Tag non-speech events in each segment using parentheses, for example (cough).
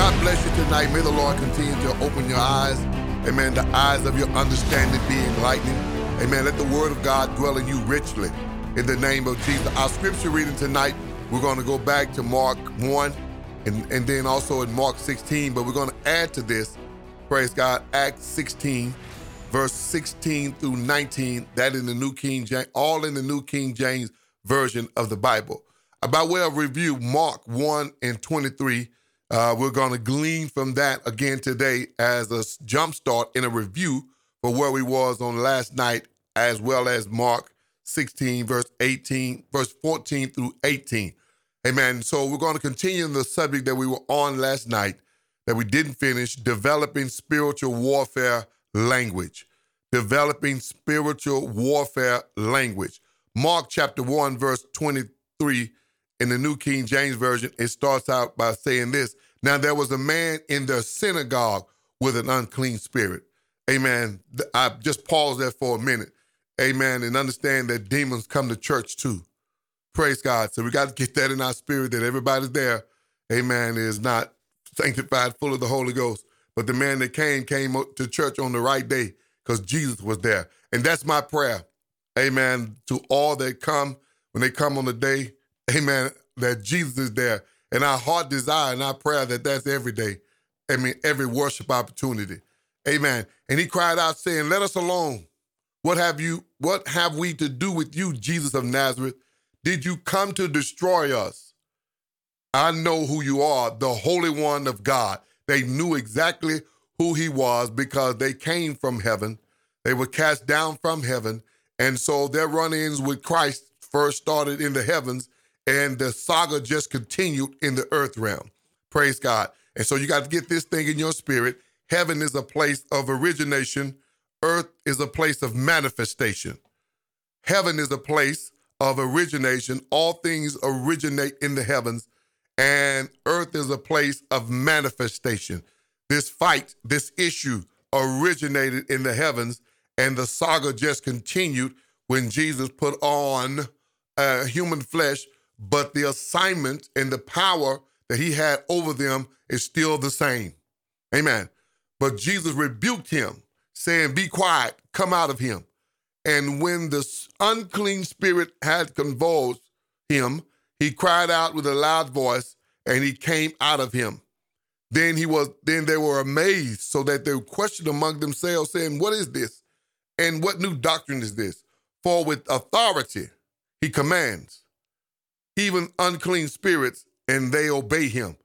God bless you tonight. May the Lord continue to open your eyes. Amen. The eyes of your understanding be enlightened. Amen. Let the word of God dwell in you richly. In the name of Jesus. Our scripture reading tonight, we're going to go back to Mark 1 and, and then also in Mark 16, but we're going to add to this, praise God, Acts 16, verse 16 through 19. That in the New King James, all in the New King James version of the Bible. By way of review, Mark 1 and 23 uh, we're going to glean from that again today as a jumpstart in a review for where we was on last night, as well as Mark 16, verse 18, verse 14 through 18. Amen. So we're going to continue the subject that we were on last night that we didn't finish, developing spiritual warfare language. Developing spiritual warfare language. Mark chapter 1, verse 23 in the New King James Version, it starts out by saying this Now there was a man in the synagogue with an unclean spirit. Amen. I just pause there for a minute. Amen. And understand that demons come to church too. Praise God. So we got to get that in our spirit that everybody's there, amen, is not sanctified, full of the Holy Ghost. But the man that came, came to church on the right day because Jesus was there. And that's my prayer. Amen. To all that come, when they come on the day, amen, that Jesus is there. And our heart desire and our prayer that that's every day. I mean, every worship opportunity. Amen. And he cried out saying, let us alone. What have you, what have we to do with you, Jesus of Nazareth? Did you come to destroy us? I know who you are, the Holy One of God. They knew exactly who he was because they came from heaven. They were cast down from heaven. And so their run ins with Christ first started in the heavens and the saga just continued in the earth realm. Praise God. And so you got to get this thing in your spirit. Heaven is a place of origination, earth is a place of manifestation. Heaven is a place of origination. All things originate in the heavens, and earth is a place of manifestation. This fight, this issue originated in the heavens, and the saga just continued when Jesus put on uh, human flesh but the assignment and the power that he had over them is still the same. Amen. But Jesus rebuked him, saying, Be quiet, come out of him. And when the unclean spirit had convulsed him, he cried out with a loud voice, and he came out of him. Then he was then they were amazed, so that they questioned among themselves, saying, What is this? And what new doctrine is this? For with authority he commands even unclean spirits, and they obey him.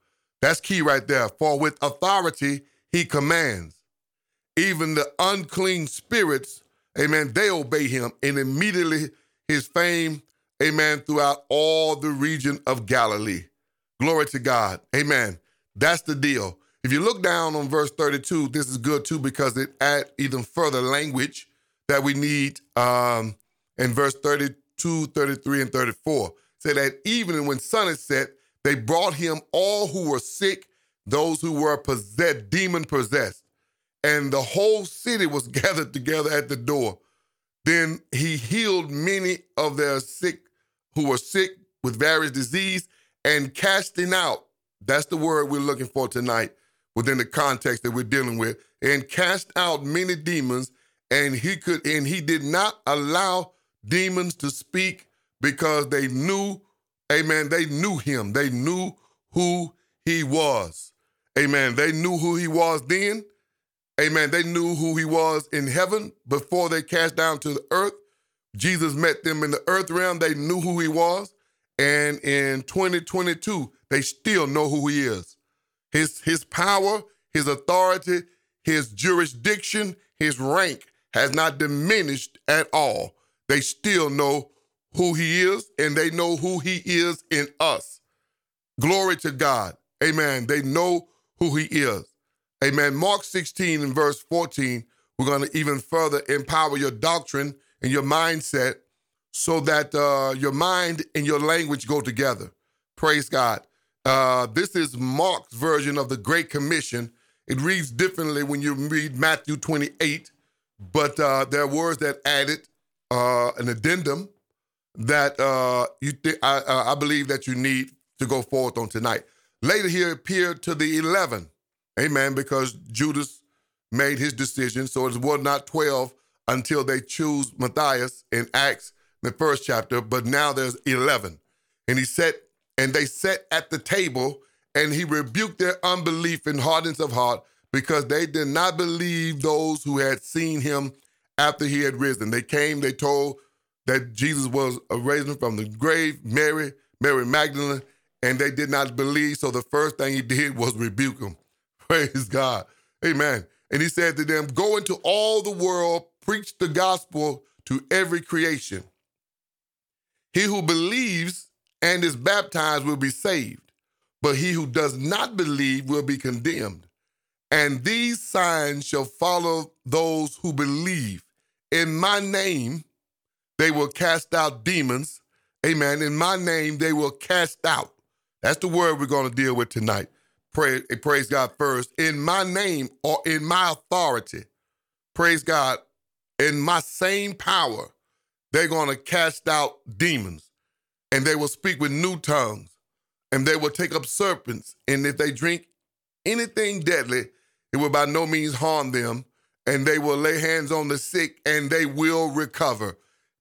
That's key right there. For with authority he commands. Even the unclean spirits, amen, they obey him. And immediately his fame, amen, throughout all the region of Galilee. Glory to God. Amen. That's the deal. If you look down on verse 32, this is good too because it adds even further language that we need um, in verse 32, 33, and 34 say that evening when sun had set, they brought him all who were sick, those who were possessed, demon possessed. And the whole city was (laughs) gathered together at the door. Then he healed many of their sick who were sick with various disease and casting out. That's the word we're looking for tonight within the context that we're dealing with. And cast out many demons, and he could, and he did not allow demons to speak because they knew, amen, they knew him. They knew who he was. Amen. They knew who he was then. Amen. They knew who he was in heaven before they cast down to the earth. Jesus met them in the earth realm. They knew who he was. And in 2022, they still know who he is. His, his power, his authority, his jurisdiction, his rank has not diminished at all. They still know who he is and they know who he is in us. Glory to God. Amen. They know who he is. Amen. Mark 16 and verse 14, we're going to even further empower your doctrine and your mindset so that uh, your mind and your language go together. Praise God. Uh, this is Mark's version of the Great Commission. It reads differently when you read Matthew 28, but uh, there are words that added uh, an addendum that uh, you think I, uh, I believe that you need to go forth on tonight. Later, he appeared to the 11. Amen. Because Judas made his decision. So it was not 12 until they choose Matthias in Acts, the first chapter. But now there's 11. And he said, and they sat at the table, and he rebuked their unbelief and hardness of heart because they did not believe those who had seen him after he had risen. They came, they told that Jesus was raised from the grave, Mary, Mary Magdalene, and they did not believe. So the first thing he did was rebuke them. (laughs) Praise God. Amen. And he said to them, Go into all the world, preach the gospel to every creation. He who believes and is baptized will be saved, but he who does not believe will be condemned. And these signs shall follow those who believe. In my name, they will cast out demons. Amen. In my name, they will cast out. That's the word we're going to deal with tonight. Praise God first. In my name or in my authority, praise God, in my same power, they're going to cast out demons and they will speak with new tongues and they will take up serpents. And if they drink anything deadly, it will by no means harm them. And they will lay hands on the sick and they will recover.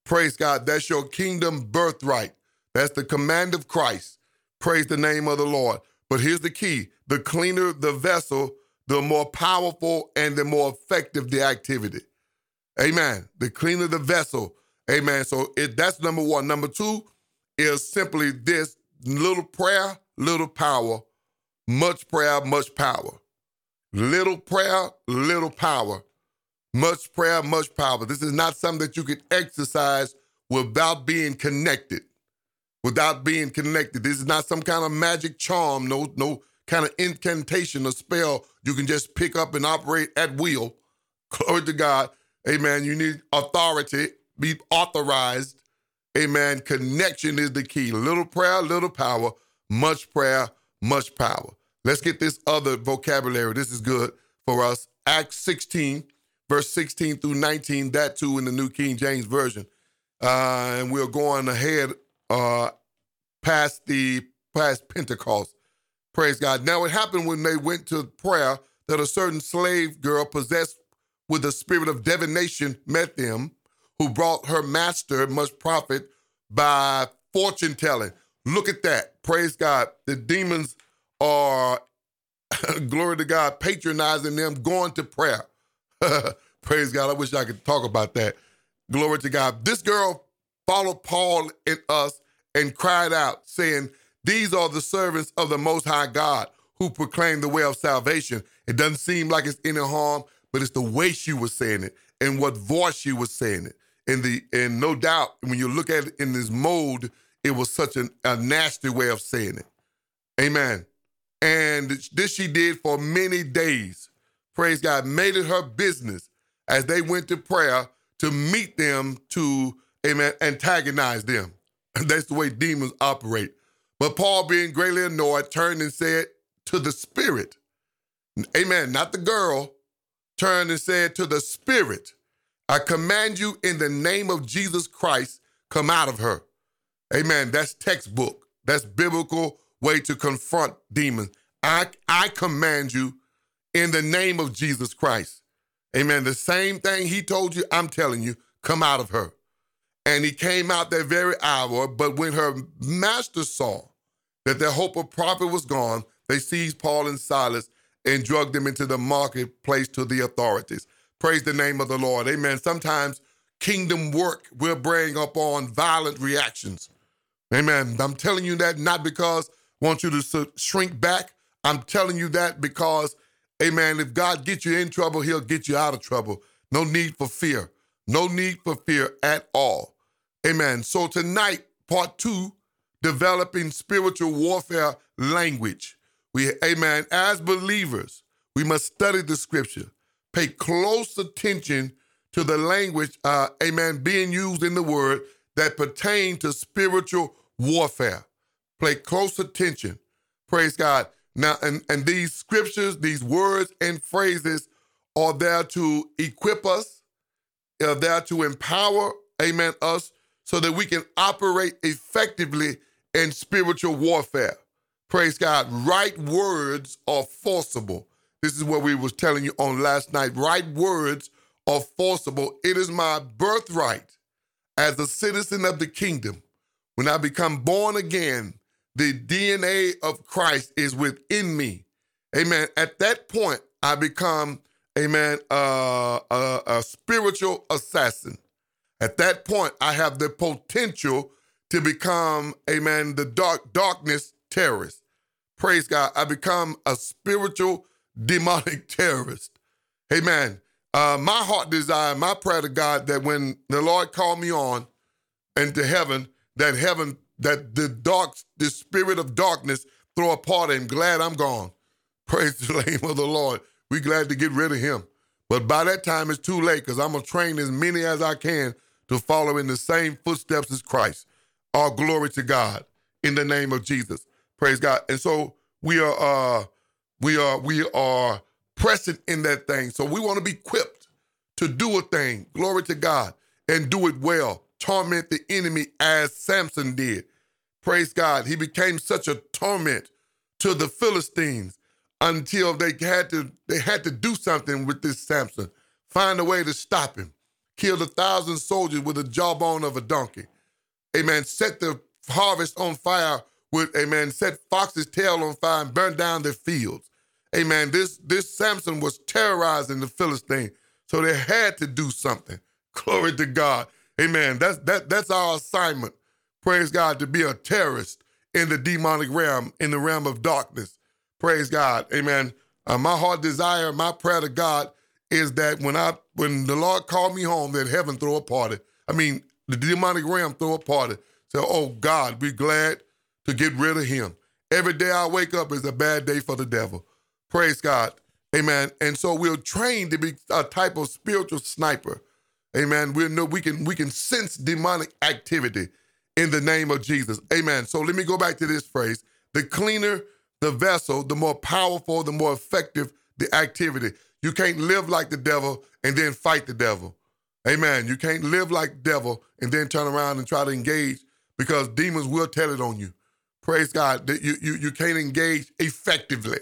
Praise God. That's your kingdom birthright. That's the command of Christ. Praise the name of the Lord. But here's the key the cleaner the vessel, the more powerful and the more effective the activity. Amen. The cleaner the vessel. Amen. So it, that's number one. Number two is simply this little prayer, little power, much prayer, much power. Little prayer, little power. Much prayer, much power. This is not something that you can exercise without being connected without being connected. This is not some kind of magic charm, no, no kind of incantation or spell you can just pick up and operate at will. Glory to God. Amen. You need authority, be authorized. Amen. Connection is the key. Little prayer, little power. Much prayer, much power. Let's get this other vocabulary. This is good for us. Acts 16, verse 16 through 19, that too in the New King James Version. Uh, and we're going ahead uh, past the past Pentecost. Praise God. Now it happened when they went to prayer that a certain slave girl possessed with the spirit of divination met them, who brought her master much profit by fortune telling. Look at that. Praise God. The demons are, (laughs) glory to God, patronizing them, going to prayer. (laughs) Praise God. I wish I could talk about that. Glory to God. This girl followed Paul and us and cried out, saying, These are the servants of the Most High God who proclaim the way of salvation. It doesn't seem like it's any harm, but it's the way she was saying it and what voice she was saying it. And the and no doubt when you look at it in this mode, it was such an, a nasty way of saying it. Amen. And this she did for many days. Praise God. Made it her business as they went to prayer to meet them to, amen, antagonize them. (laughs) That's the way demons operate. But Paul, being greatly annoyed, turned and said to the spirit, Amen, not the girl, turned and said to the spirit, I command you in the name of Jesus Christ, come out of her. Amen. That's textbook. That's biblical way to confront demons. I, I command you in the name of Jesus Christ. Amen. The same thing he told you, I'm telling you, come out of her. And he came out that very hour. But when her master saw that their hope of profit was gone, they seized Paul and Silas and drugged them into the marketplace to the authorities. Praise the name of the Lord. Amen. Sometimes kingdom work will bring up on violent reactions. Amen. I'm telling you that not because I want you to shrink back. I'm telling you that because, amen, if God gets you in trouble, he'll get you out of trouble. No need for fear. No need for fear at all. Amen. So tonight, part two, developing spiritual warfare language. We, amen, as believers, we must study the scripture, pay close attention to the language, uh, amen, being used in the word that pertain to spiritual warfare. Pay close attention. Praise God. Now, and, and these scriptures, these words and phrases are there to equip us, are there to empower, amen, us so that we can operate effectively in spiritual warfare. Praise God. Right words are forcible. This is what we was telling you on last night. Right words are forcible. It is my birthright as a citizen of the kingdom. When I become born again, the DNA of Christ is within me. Amen. At that point, I become, amen, uh, a, a spiritual assassin. At that point, I have the potential to become, amen, the dark darkness terrorist. Praise God. I become a spiritual demonic (laughs) terrorist. Amen. Uh, my heart desire, my prayer to God that when the Lord called me on into heaven, that heaven, that the dark, the spirit of darkness throw a party and glad I'm gone. (laughs) Praise the name of the Lord. We glad to get rid of him. But by that time, it's too late because I'm going to train as many as I can to follow in the same footsteps as Christ. All glory to God in the name of Jesus. Praise God. And so we are uh we are we are pressing in that thing. So we want to be equipped to do a thing. Glory to God and do it well. Torment the enemy as Samson did. Praise God. He became such a torment to the Philistines until they had to they had to do something with this Samson. Find a way to stop him. Killed a thousand soldiers with a jawbone of a donkey. Amen. Set the harvest on fire with, amen, set fox's tail on fire and burn down their fields. Amen. This this Samson was terrorizing the Philistine. So they had to do something. (laughs) Glory to God. Amen. That's that that's our assignment. Praise God to be a terrorist in the demonic realm, in the realm of darkness. Praise God. Amen. Uh, my heart desire, my prayer to God is that when I when the Lord called me home, that heaven throw a party. I mean, the demonic realm throw a party. Say, oh God, be glad to get rid of him. Every day I wake up is a bad day for the devil. Praise God. Amen. And so we're trained to be a type of spiritual sniper. Amen. We know we can we can sense demonic activity in the name of Jesus. Amen. So let me go back to this phrase. The cleaner the vessel, the more powerful, the more effective the activity. You can't live like the devil and then fight the devil. Amen. You can't live like devil and then turn around and try to engage because demons will tell it on you. Praise God. You, you, you can't engage effectively.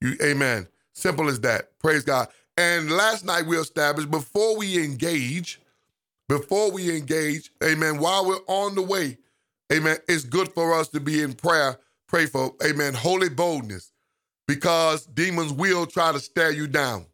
You, amen. Simple as that. Praise God. And last night we established before we engage, before we engage, amen, while we're on the way, amen, it's good for us to be in prayer. Pray for, amen, holy boldness because demons will try to stare you down.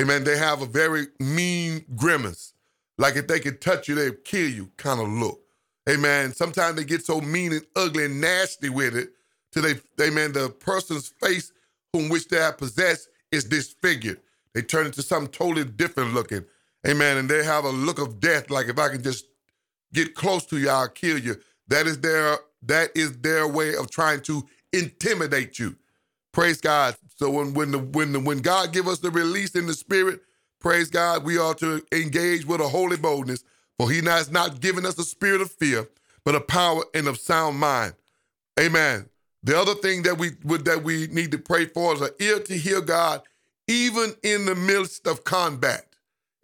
Amen. They have a very mean grimace. Like if they could touch you, they'd kill you kind of look. Amen. Sometimes they get so mean and ugly and nasty with it till they, amen, the person's face whom which they have possessed is disfigured. They turn into something totally different looking. Amen. And they have a look of death, like if I can just get close to you, I'll kill you. That is their that is their way of trying to intimidate you. Praise God. So when when the when the, when God give us the release in the spirit, praise God, we ought to engage with a holy boldness for he has not given us a spirit of fear, but a power and of sound mind. Amen. The other thing that we would that we need to pray for is an ear to hear God, even in the midst of combat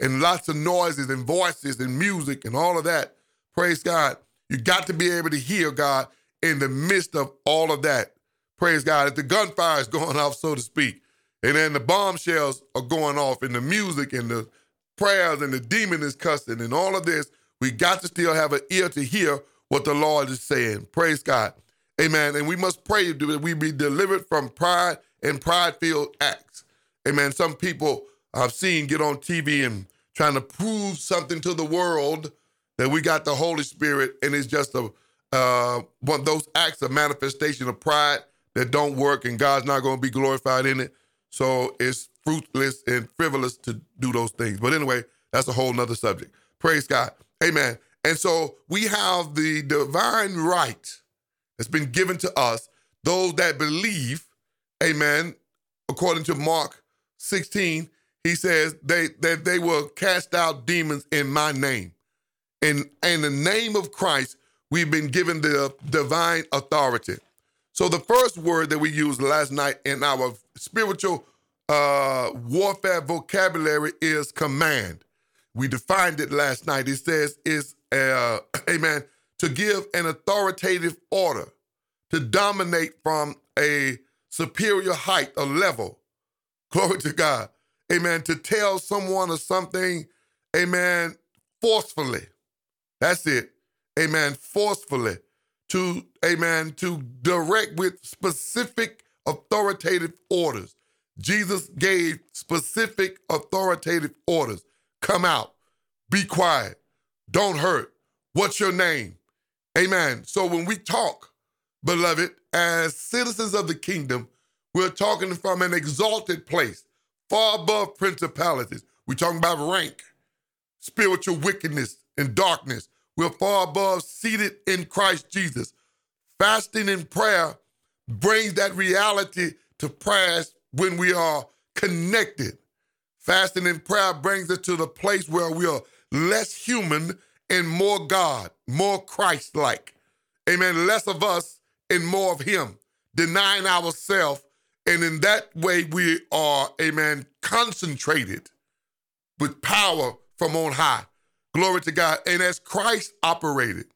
and lots of noises and voices and music and all of that. Praise God. You got to be able to hear God in the midst of all of that. Praise God. If the gunfire is (laughs) going off, so to speak, and then the bombshells are going off, and the music and the prayers and the demon is cussing and all of this, we got to still have an ear to hear what the Lord is saying. Praise God. Amen. And we must pray that we be delivered from pride and pride filled acts. Amen. Some people I've seen get on TV and trying to prove something to the world that we got the Holy Spirit, and it's just a uh, one those acts of manifestation of pride that don't work, and God's not going to be glorified in it. So it's fruitless and frivolous to do those things. But anyway, that's a whole nother subject. Praise God. Amen. And so we have the divine right that's been given to us, those that believe, amen, according to Mark 16, he says they that they will cast out demons in my name. In in the name of Christ, we've been given the divine authority. So the first word that we used last night in our spiritual uh, warfare vocabulary is command. We defined it last night. It says is uh, (clears throat) amen to give an authoritative order, to dominate from a superior height, a level. Glory to God. Amen. To tell someone or something, amen, forcefully. That's it. Amen. Forcefully. To, amen, to direct with specific authoritative orders. Jesus gave specific authoritative orders. Come out. Be quiet. Don't hurt. What's your name? Amen. So when we talk, beloved, as citizens of the kingdom, we're talking from an exalted place, far above principalities. We're talking about rank, spiritual wickedness, and darkness. We're far above, seated in Christ Jesus. Fasting and prayer brings that reality to prayer when we are connected. Fasting and prayer brings us to the place where we are less human and more God, more Christ like. Amen. Less of us and more of Him, denying ourselves. And in that way, we are, amen, concentrated with power from on high. Glory to God. And as Christ operated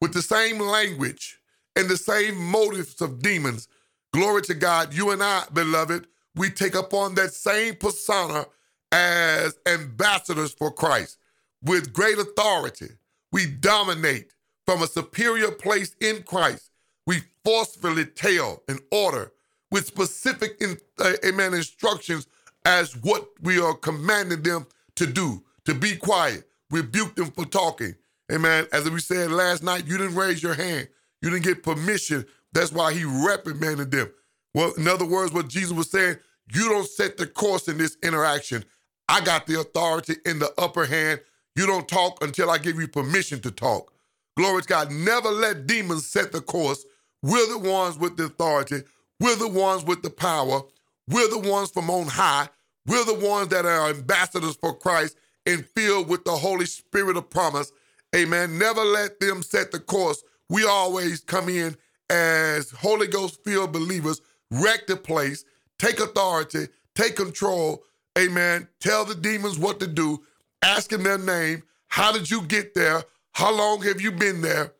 with the same language and the same motives of demons, glory to God, you and I, beloved, we take upon that same persona as ambassadors for Christ with great authority. We dominate from a superior place in Christ. We forcefully tell and order with specific, in, uh, amen, instructions as what we are commanding them to do, to be quiet, rebuke them for talking. Amen. As we said last night, you didn't raise your hand. You didn't get permission. That's why he reprimanded them. Well, in other words, what Jesus was saying, you don't set the course in this interaction. I got the authority in the upper hand. You don't talk until I give you permission to talk. Glory to God. Never let demons set the course. We're the ones with the authority. We're the ones with the power. We're the ones from on high. We're the ones that are ambassadors for Christ and filled with the Holy Spirit of promise. Amen. Never let them set the course. We always come in as Holy Ghost filled believers, wreck the place, take authority, take control. Amen. Tell the demons what to do, ask them their name. How did you get there? How long have you been there?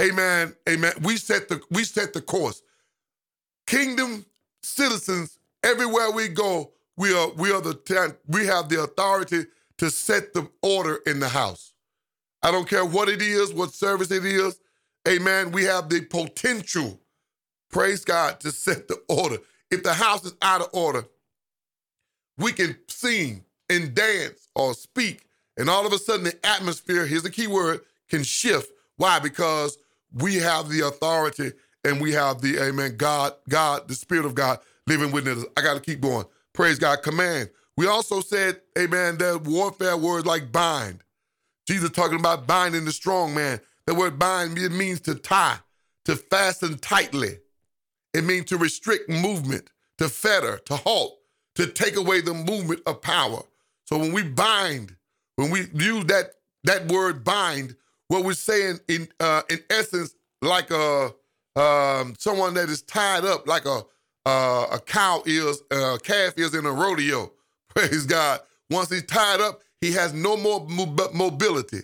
Amen. Amen. We set the we set the course. Kingdom citizens, everywhere we go, we are we are the we have the authority to set the order in the house. I don't care what it is, what service it is. Amen. We have the potential, praise God, to set the order. If the house is out of order, we can sing and dance or speak, and all of a sudden the atmosphere, here's the key word, can shift. Why? Because we have the authority and we have the, amen, God, God, the Spirit of God living within us. I got to keep going. Praise God. Command. We also said, amen, that warfare words like bind. Jesus talking about binding the strong man. The word bind it means to tie, to fasten tightly. It means to restrict movement, to fetter, to halt, to take away the movement of power. So when we bind, when we use that that word bind, what we're saying in uh, in essence, like a um, someone that is tied up, like a uh, a cow is, a calf is in a rodeo. (laughs) Praise God. Once he's tied up, he has no more mobility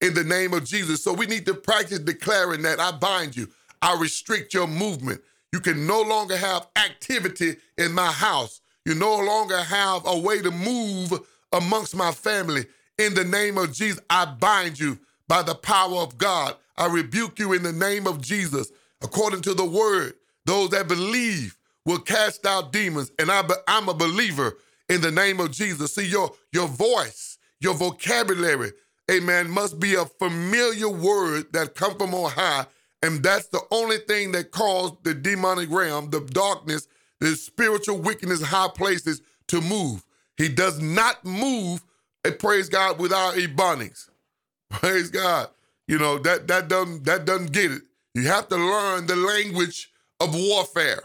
in the name of Jesus. So we need to practice declaring that I bind you, I restrict your movement. You can no longer have activity in my house. You no longer have a way to move amongst my family. In the name of Jesus, I bind you by the power of God. I rebuke you in the name of Jesus. According to the word, those that believe will cast out demons. And I, I'm a believer in the name of Jesus. See, your, your voice, your vocabulary, amen, must be a familiar word that come from on high. And that's the only thing that caused the demonic realm, the darkness, the spiritual wickedness, high places to move. He does not move, and praise God, without ebonics. (laughs) Praise God. You know, that that doesn't that doesn't get it. You have to learn the language of warfare.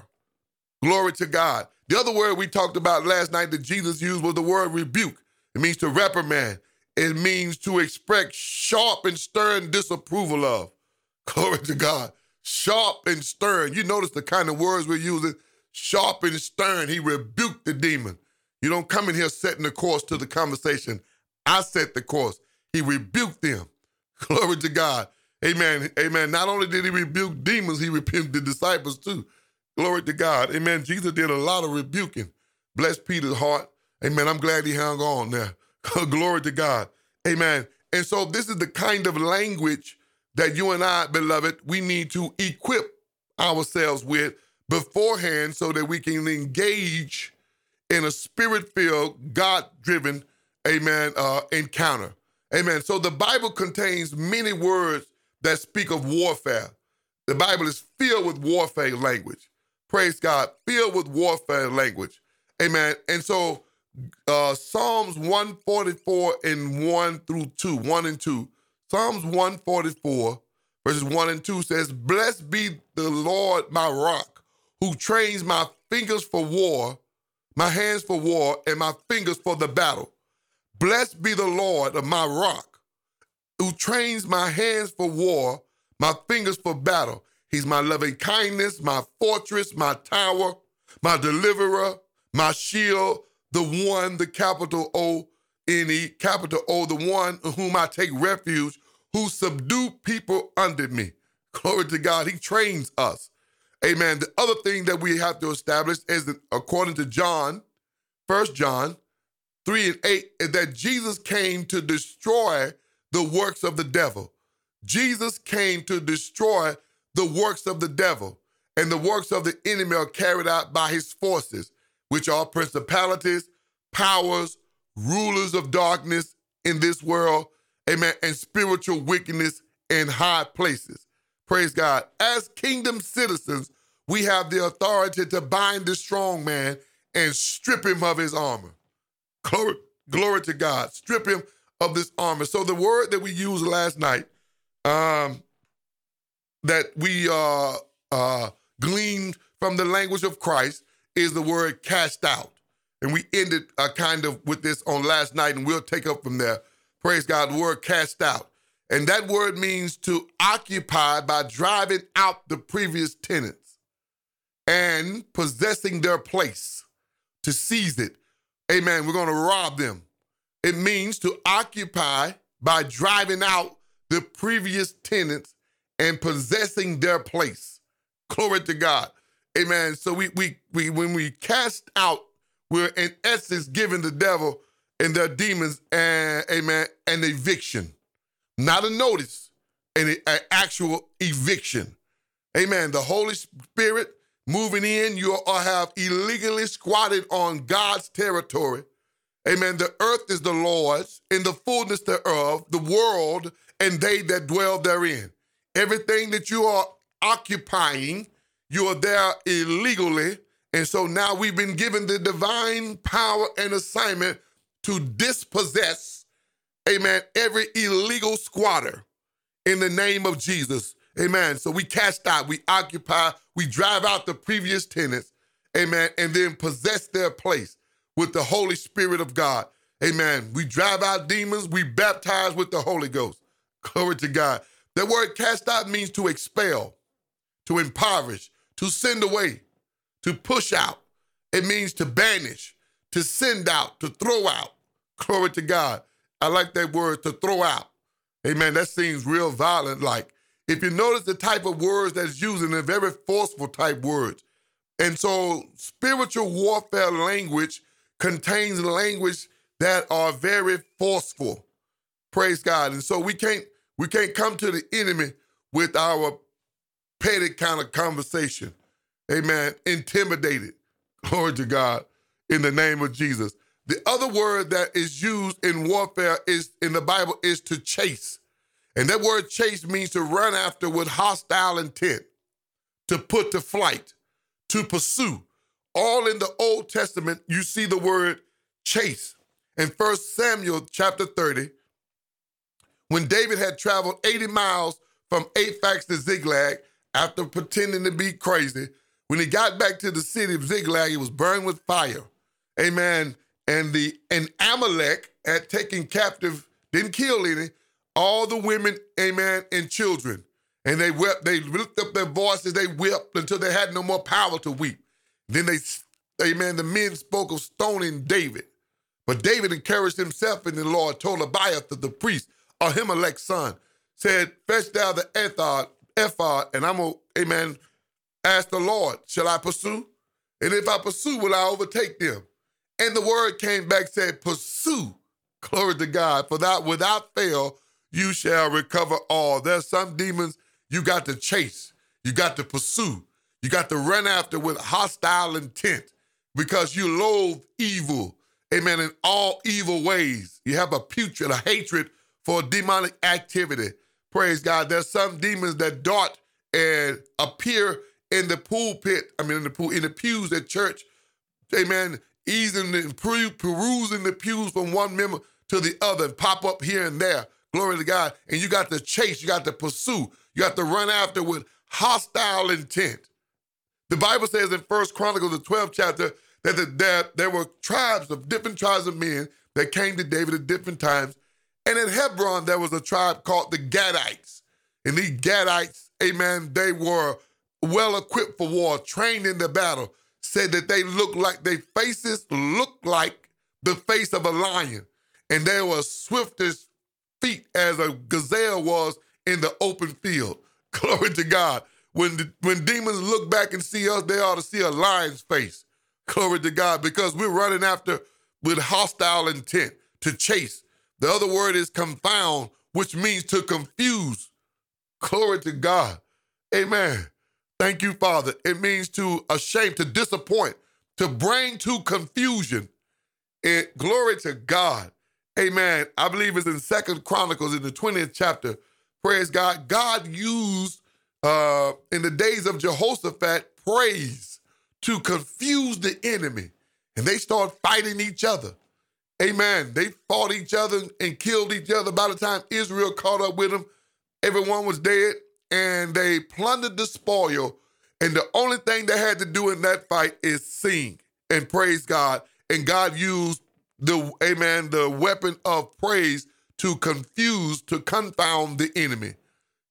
Glory to God. The other word we talked about last night that Jesus used was the word rebuke. It means to reprimand. It means to express sharp and stern disapproval of. (laughs) Glory to God. Sharp and stern. You notice the kind of words we're using. Sharp and stern. He rebuked the demon. You don't come in here setting the course to the conversation. I set the course. He rebuked them. (laughs) Glory to God. Amen. Amen. Not only did he rebuke demons, he rebuked the disciples too. Glory to God. Amen. Jesus did a lot of rebuking. Bless Peter's heart. Amen. I'm glad he hung on there. (laughs) Glory to God. Amen. And so this is the kind of language that you and I, beloved, we need to equip ourselves with beforehand so that we can engage in a spirit-filled, God-driven, amen, uh, encounter. Amen. So the Bible contains many words that speak of warfare. The Bible is filled with warfare language. Praise God, filled with warfare language. Amen. And so uh, Psalms 144 and 1 through 2, 1 and 2. Psalms 144, verses 1 and 2 says, Blessed be the Lord my rock, who trains my fingers for war, my hands for war, and my fingers for the battle. Blessed be the Lord of my rock, who trains my hands for war, my fingers for battle. He's my loving kindness, my fortress, my tower, my deliverer, my shield, the one, the capital O E, capital O, the one in whom I take refuge, who subdue people under me. Glory to God. He trains us. Amen. The other thing that we have to establish is that according to John, First John 3 and 8, is that Jesus came to destroy the works of the devil. Jesus came to destroy the works of the devil, and the works of the enemy are carried out by his forces which are principalities, powers, rulers of darkness in this world, amen, and spiritual wickedness in high places. Praise God. As kingdom citizens, we have the authority to bind the strong man and strip him of his armor. Glory, glory to God. Strip him of this armor. So the word that we used last night, um, that we uh, uh, gleaned from the language of Christ, is the word cast out. And we ended uh, kind of with this on last night, and we'll take up from there. Praise God, the word cast out. And that word means to occupy by driving out the previous tenants and possessing their place, to seize it. Amen. We're going to rob them. It means to occupy by driving out the previous tenants and possessing their place. Glory to God. Amen. So we we we when we cast out, we're in essence giving the devil and their demons and amen an eviction, not a notice, an, an actual eviction. Amen. The Holy Spirit moving in, you have illegally squatted on God's territory. Amen. The earth is the Lord's, in the fullness thereof, the world and they that dwell therein. Everything that you are occupying you are there illegally. And so now we've been given the divine power and assignment to dispossess, amen, every illegal squatter in the name of Jesus. Amen. So we cast out, we occupy, we drive out the previous tenants, amen, and then possess their place with the Holy Spirit of God. Amen. We drive out demons, we baptize with the Holy Ghost. Glory to God. The word cast out means to expel, to impoverish, to send away, to push out. It means to banish, to send out, to throw out. Glory to God. I like that word to throw out. Amen. That seems real violent. Like, if you notice the type of words that's using, they're very forceful type words. And so, spiritual warfare language contains language that are very forceful. Praise God. And so we can't we can't come to the enemy with our petty kind of conversation. Amen. Intimidated. (laughs) Glory to God in the name of Jesus. The other word that is used in warfare is in the Bible is to chase. And that word chase means to run after with hostile intent, to put to flight, to pursue. All in the Old Testament, you see the word chase. In 1 Samuel chapter 30, when David had traveled 80 miles from Aphek to Ziklag, after pretending to be crazy. When he got back to the city of Ziklag, he was burned with fire. Amen. And the and Amalek had taken captive, didn't kill any, all the women, amen, and children. And they wept, they lifted up their voices, they wept until they had no more power to weep. Then they, amen, the men spoke of stoning David. But David encouraged himself in the Lord, told Abiathar the priest, Ahimelech's son, said, Fetch thou the ephod, ephod, and I'm going to, amen, asked the Lord, Shall I pursue? And if I pursue, will I overtake them? And the word came back, said, Pursue. Glory to God. For that without fail, you shall recover all. There's some demons you got to chase, you got to pursue, you got to run after with hostile intent because you loathe evil. Amen. In all evil ways, you have a putrid, a hatred for demonic activity. Praise God. There's some demons that dart and appear in the pulpit, I mean, in the pool, in the pews at church. Amen. Easing and perusing the pews from one member to the other and pop up here and there. Glory to God. And you got to chase, you got to pursue, you got to run after with hostile intent. The Bible says in First Chronicles, the 12th chapter, that, the, that there were tribes of different tribes of men that came to David at different times. And in Hebron, there was a tribe called the Gadites. And these Gadites, amen, they were well equipped for war, trained in the battle, said that they looked like their faces looked like the face of a lion. And they were swift as feet as a gazelle was in the open field. (laughs) Glory to God. When the, when demons look back and see us, they ought to see a lion's face. Glory to God, because we're running after with hostile intent to chase. The other word is confound, which means to confuse. Glory to God. Amen. Thank you, Father. It means to shame, to disappoint, to bring to confusion. It, glory to God. Amen. I believe it's in Second Chronicles in the 20th chapter. Praise God. God used uh, in the days of Jehoshaphat praise to confuse the enemy. And they start fighting each other. Amen. They fought each other and killed each other. By the time Israel caught up with them, everyone was dead and they plundered the spoil. And the only thing they had to do in that fight is sing and praise God. And God used the amen, the weapon of praise to confuse, to confound the enemy.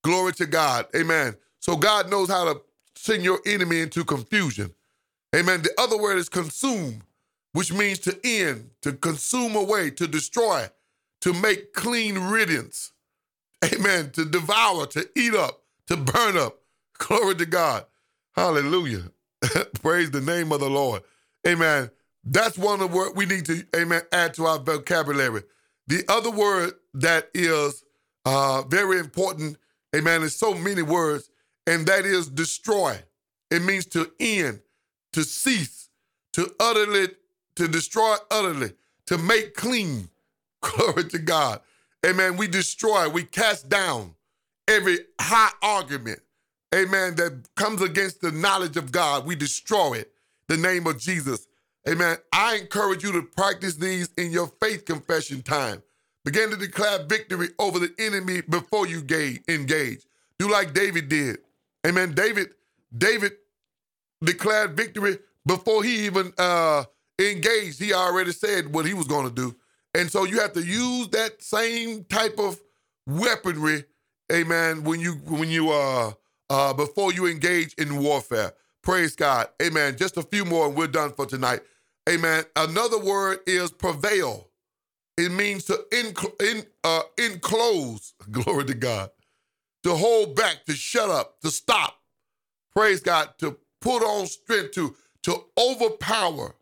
Glory to God. Amen. So God knows how to send your enemy into confusion. Amen. The other word is consume, which means to end, to consume away, to destroy, to make clean riddance. Amen. To devour, to eat up, to burn up. (laughs) Glory to God. Hallelujah. (laughs) Praise the name of the Lord. Amen. That's one of the words we need to, amen, add to our vocabulary. The other word that is uh, very important, amen, is so many words, and that is destroy. It means to end, to cease, to utterly, to destroy utterly, to make clean. (laughs) Glory to God. Amen. We destroy, we cast down every high argument, amen, that comes against the knowledge of God. We destroy it. The name of Jesus. Amen. I encourage you to practice these in your faith confession time. Begin to declare victory over the enemy before you engage. Do like David did. Amen. David, David declared victory before he even uh, engaged. He already said what he was going to do. And so you have to use that same type of weaponry, amen, when you when you uh uh before you engage in warfare. Praise God. Amen. Just a few more and we're done for tonight. Amen. Another word is prevail. It means to in, in, uh, enclose, (laughs) glory to God, to hold back, to shut up, to stop. Praise God, to put on strength, to, to overpower.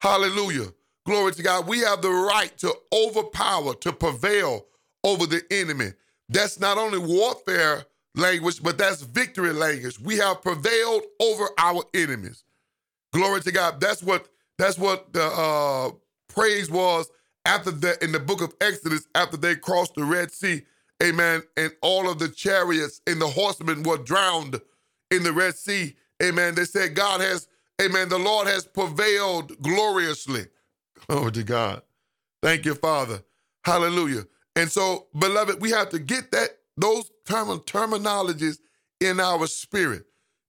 Hallelujah. Glory to God. We have the right to overpower, to prevail over the enemy. That's not only warfare language, but that's victory language. We have prevailed over our enemies. Glory to God. That's what that's what the uh, praise was after that in the book of Exodus, after they crossed the Red Sea. Amen. And all of the chariots and the horsemen were drowned in the Red Sea. Amen. They said, God has, amen, the Lord has prevailed gloriously. (laughs) Glory to God. Thank you, Father. Hallelujah. And so, beloved, we have to get that those term- terminologies in our spirit.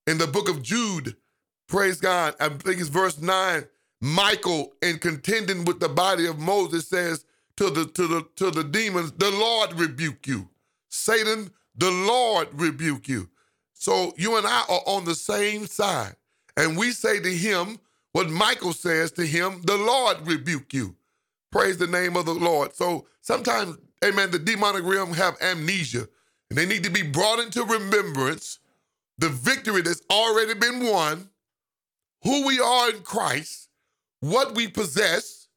In the book of Jude, praise God, I think it's verse 9 Michael, in contending with the body of Moses, says to the to the to the demons, "The Lord rebuke you." Satan, the Lord rebuke you. So you and I are on the same side, and we say to him what Michael says to him, "The Lord rebuke you." Praise the name of the Lord. So sometimes, Amen. The demonic realm have amnesia, and they need to be brought into remembrance the victory that's already been won, who we are in Christ, what we possess.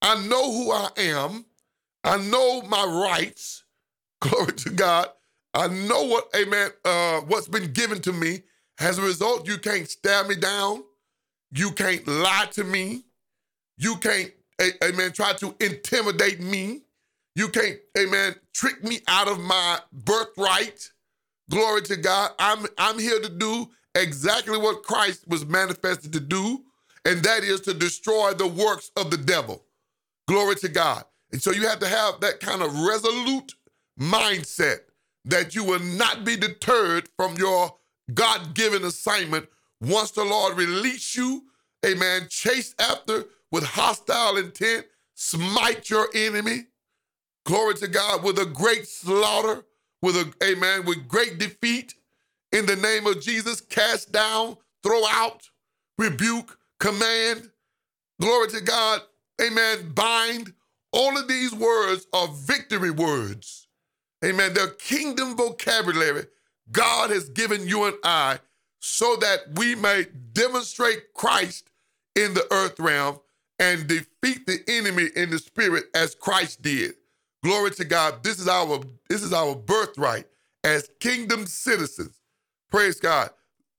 I know who I am. I know my rights. (laughs) Glory to God. I know what, amen, uh, what's been given to me. As a result, you can't stab me down. You can't lie to me. You can't, amen, try to intimidate me. You can't, amen, trick me out of my birthright. Glory to God. I'm, I'm here to do exactly what Christ was manifested to do, and that is to destroy the works of the devil. Glory to God. And so you have to have that kind of resolute mindset that you will not be deterred from your God given assignment once the Lord release you, amen, chase after with hostile intent, smite your enemy, glory to God, with a great slaughter, with a, amen, with great defeat. In the name of Jesus, cast down, throw out, rebuke, command, glory to God, amen, bind. All of these words are victory words. Amen. They're kingdom vocabulary God has given you and I so that we may demonstrate Christ in the earth realm and defeat the enemy in the spirit as Christ did. Glory to God. This is our this is our birthright as kingdom citizens. Praise God.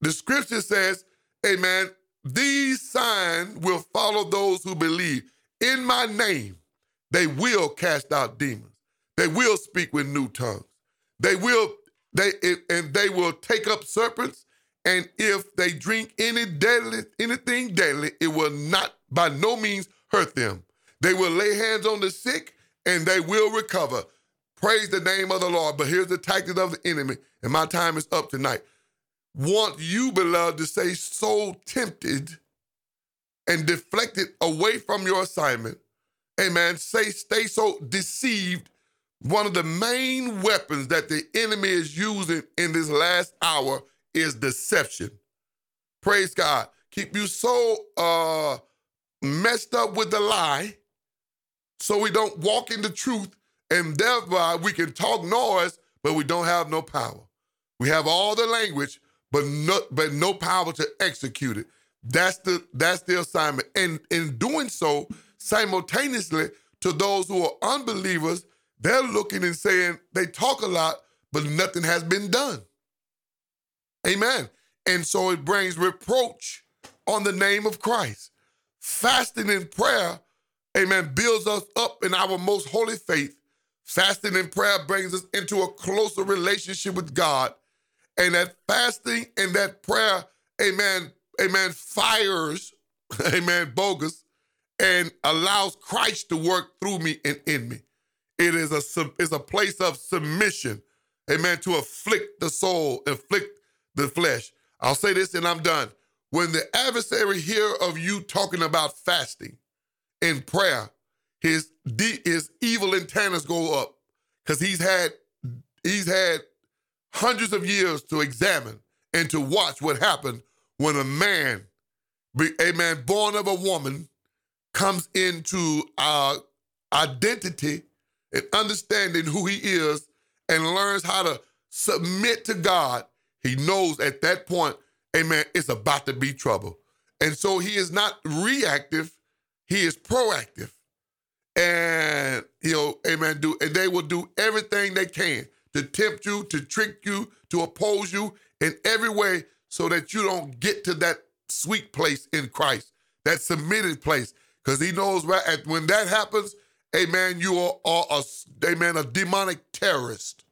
The scripture says, Amen. These signs will follow those who believe. In my name, they will cast out demons. They will speak with new tongues. They will they and they will take up serpents. And if they drink any deadly anything deadly, it will not by no means hurt them. They will lay hands on the sick and they will recover. Praise the name of the Lord. But here's the tactic of the enemy, and my time is up tonight. Want you, beloved, to stay so tempted and deflected away from your assignment. Amen. Say, stay so deceived one of the main weapons that the enemy is using in this last hour is deception. Praise God. Keep you so uh, messed up with the lie so we don't walk in the truth and thereby we can talk noise, but we don't have no power. We have all the language, but no, but no power to execute it. That's the that's the assignment. And in doing so, simultaneously to those who are unbelievers, they're looking and saying they talk a lot, but nothing has been done. Amen. And so it brings reproach on the name of Christ. Fasting and prayer, amen, builds us up in our most holy faith. Fasting and prayer brings us into a closer relationship with God. And that fasting and that prayer, amen, amen, fires, (laughs) amen, bogus, and allows Christ to work through me and in me. It is a, it's a place of submission, amen, to afflict the soul, afflict the flesh. I'll say this and I'm done. When the adversary hear of you talking about fasting and prayer, his his evil antennas go up because he's had he's had hundreds of years to examine and to watch what happened when a man, a man born of a woman, comes into our identity and understanding who he is and learns how to submit to God, he knows at that point, amen, it's about to be trouble. And so he is not reactive, he is proactive. And he'll, amen, do, and they will do everything they can to tempt you, to trick you, to oppose you in every way so that you don't get to that sweet place in Christ, that submitted place. Because he knows right when that happens, Amen. You are, are a, amen, a demonic terrorist.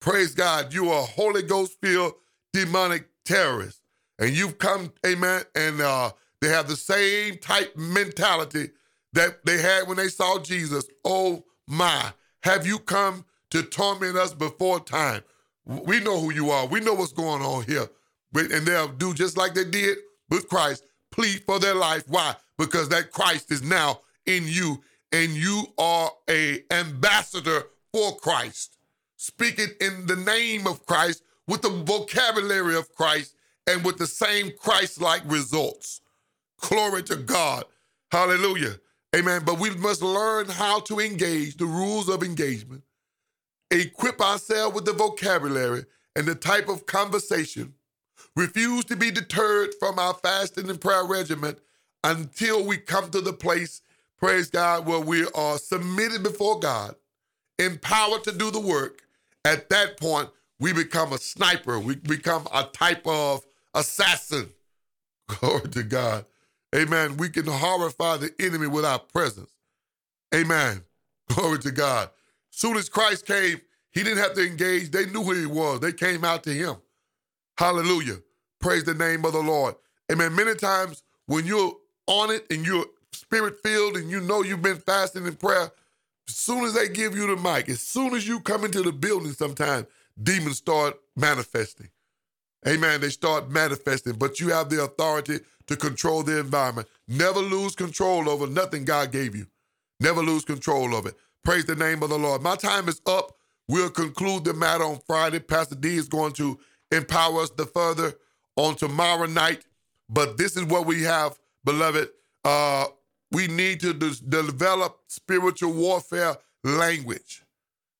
Praise God. You are a Holy Ghost filled demonic terrorist. And you've come, amen, and uh, they have the same type mentality that they had when they saw Jesus. Oh my, have you come to torment us before time? We know who you are. We know what's going on here. And they'll do just like they did with Christ, plead for their life. Why? Because that Christ is now in you and you are a ambassador for Christ, speaking in the name of Christ with the vocabulary of Christ and with the same Christ-like results. Glory to God. Hallelujah. Amen. But we must learn how to engage, the rules of engagement, equip ourselves with the vocabulary and the type of conversation Refuse to be deterred from our fasting and prayer regimen until we come to the place, praise God, where we are submitted before God, empowered to do the work. At that point, we become a sniper. We become a type of assassin. (laughs) Glory to God. Amen. We can horrify the enemy with our presence. Amen. (laughs) Glory to God. Soon as Christ came, he didn't have to engage. They knew who he was. They came out to him. Hallelujah. Praise the name of the Lord. Amen. Many times when you're on it and you're spirit filled and you know you've been fasting in prayer, as soon as they give you the mic, as soon as you come into the building, sometimes demons start manifesting. Amen. They start manifesting, but you have the authority to control the environment. Never lose control over nothing God gave you. Never lose control of it. Praise the name of the Lord. My time is up. We'll conclude the matter on Friday. Pastor D is going to empower us the further on tomorrow night. But this is what we have, beloved. Uh, we need to de- develop spiritual warfare language.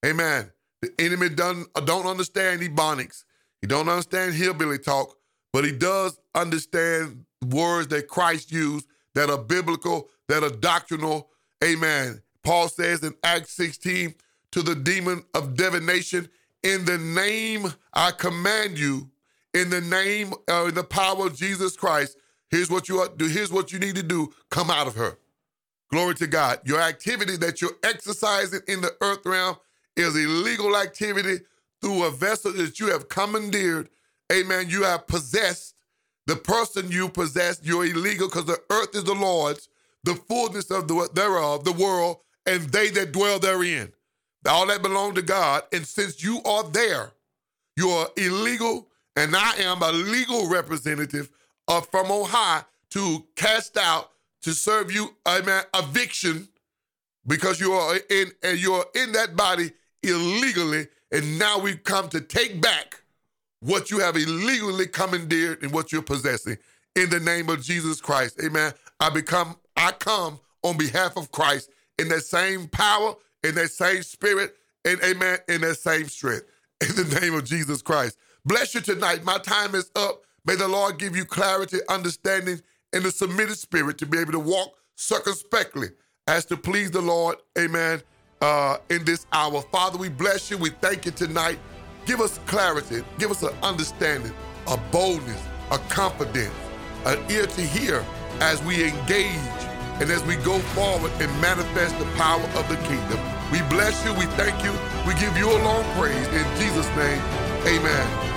Amen. The enemy don't, don't understand ebonics. He don't understand hillbilly talk, but he does understand words that Christ used that are biblical, that are doctrinal. Amen. Paul says in Acts 16 to the demon of divination, in the name I command you, in the name, uh, in the power of Jesus Christ, here's what you do. Here's what you need to do. Come out of her. Glory to God. Your activity that you're exercising in the earth realm is illegal activity through a vessel that you have commandeered. Amen. You have possessed the person you possess. You're illegal because the earth is the Lord's, the fullness of the thereof, the world, and they that dwell therein. All that belong to God. And since you are there, you are illegal, and I am a legal representative of from on high to cast out to serve you, amen, eviction because you are in and you're in that body illegally, and now we've come to take back what you have illegally commandeered and what you're possessing. In the name of Jesus Christ, Amen. I become, I come on behalf of Christ in that same power, in that same spirit, and Amen, in that same strength. (laughs) In the name of Jesus Christ. Bless you tonight. My time is up. May the Lord give you clarity, understanding, and a submitted spirit to be able to walk circumspectly as to please the Lord. Amen uh, in this hour. Father, we bless you. We thank you tonight. Give us clarity. Give us an understanding, a boldness, a confidence, an ear to hear as we engage and as we go forward and manifest the power of the kingdom. We bless you. We thank you. We give you alone praise. In Jesus' name, amen.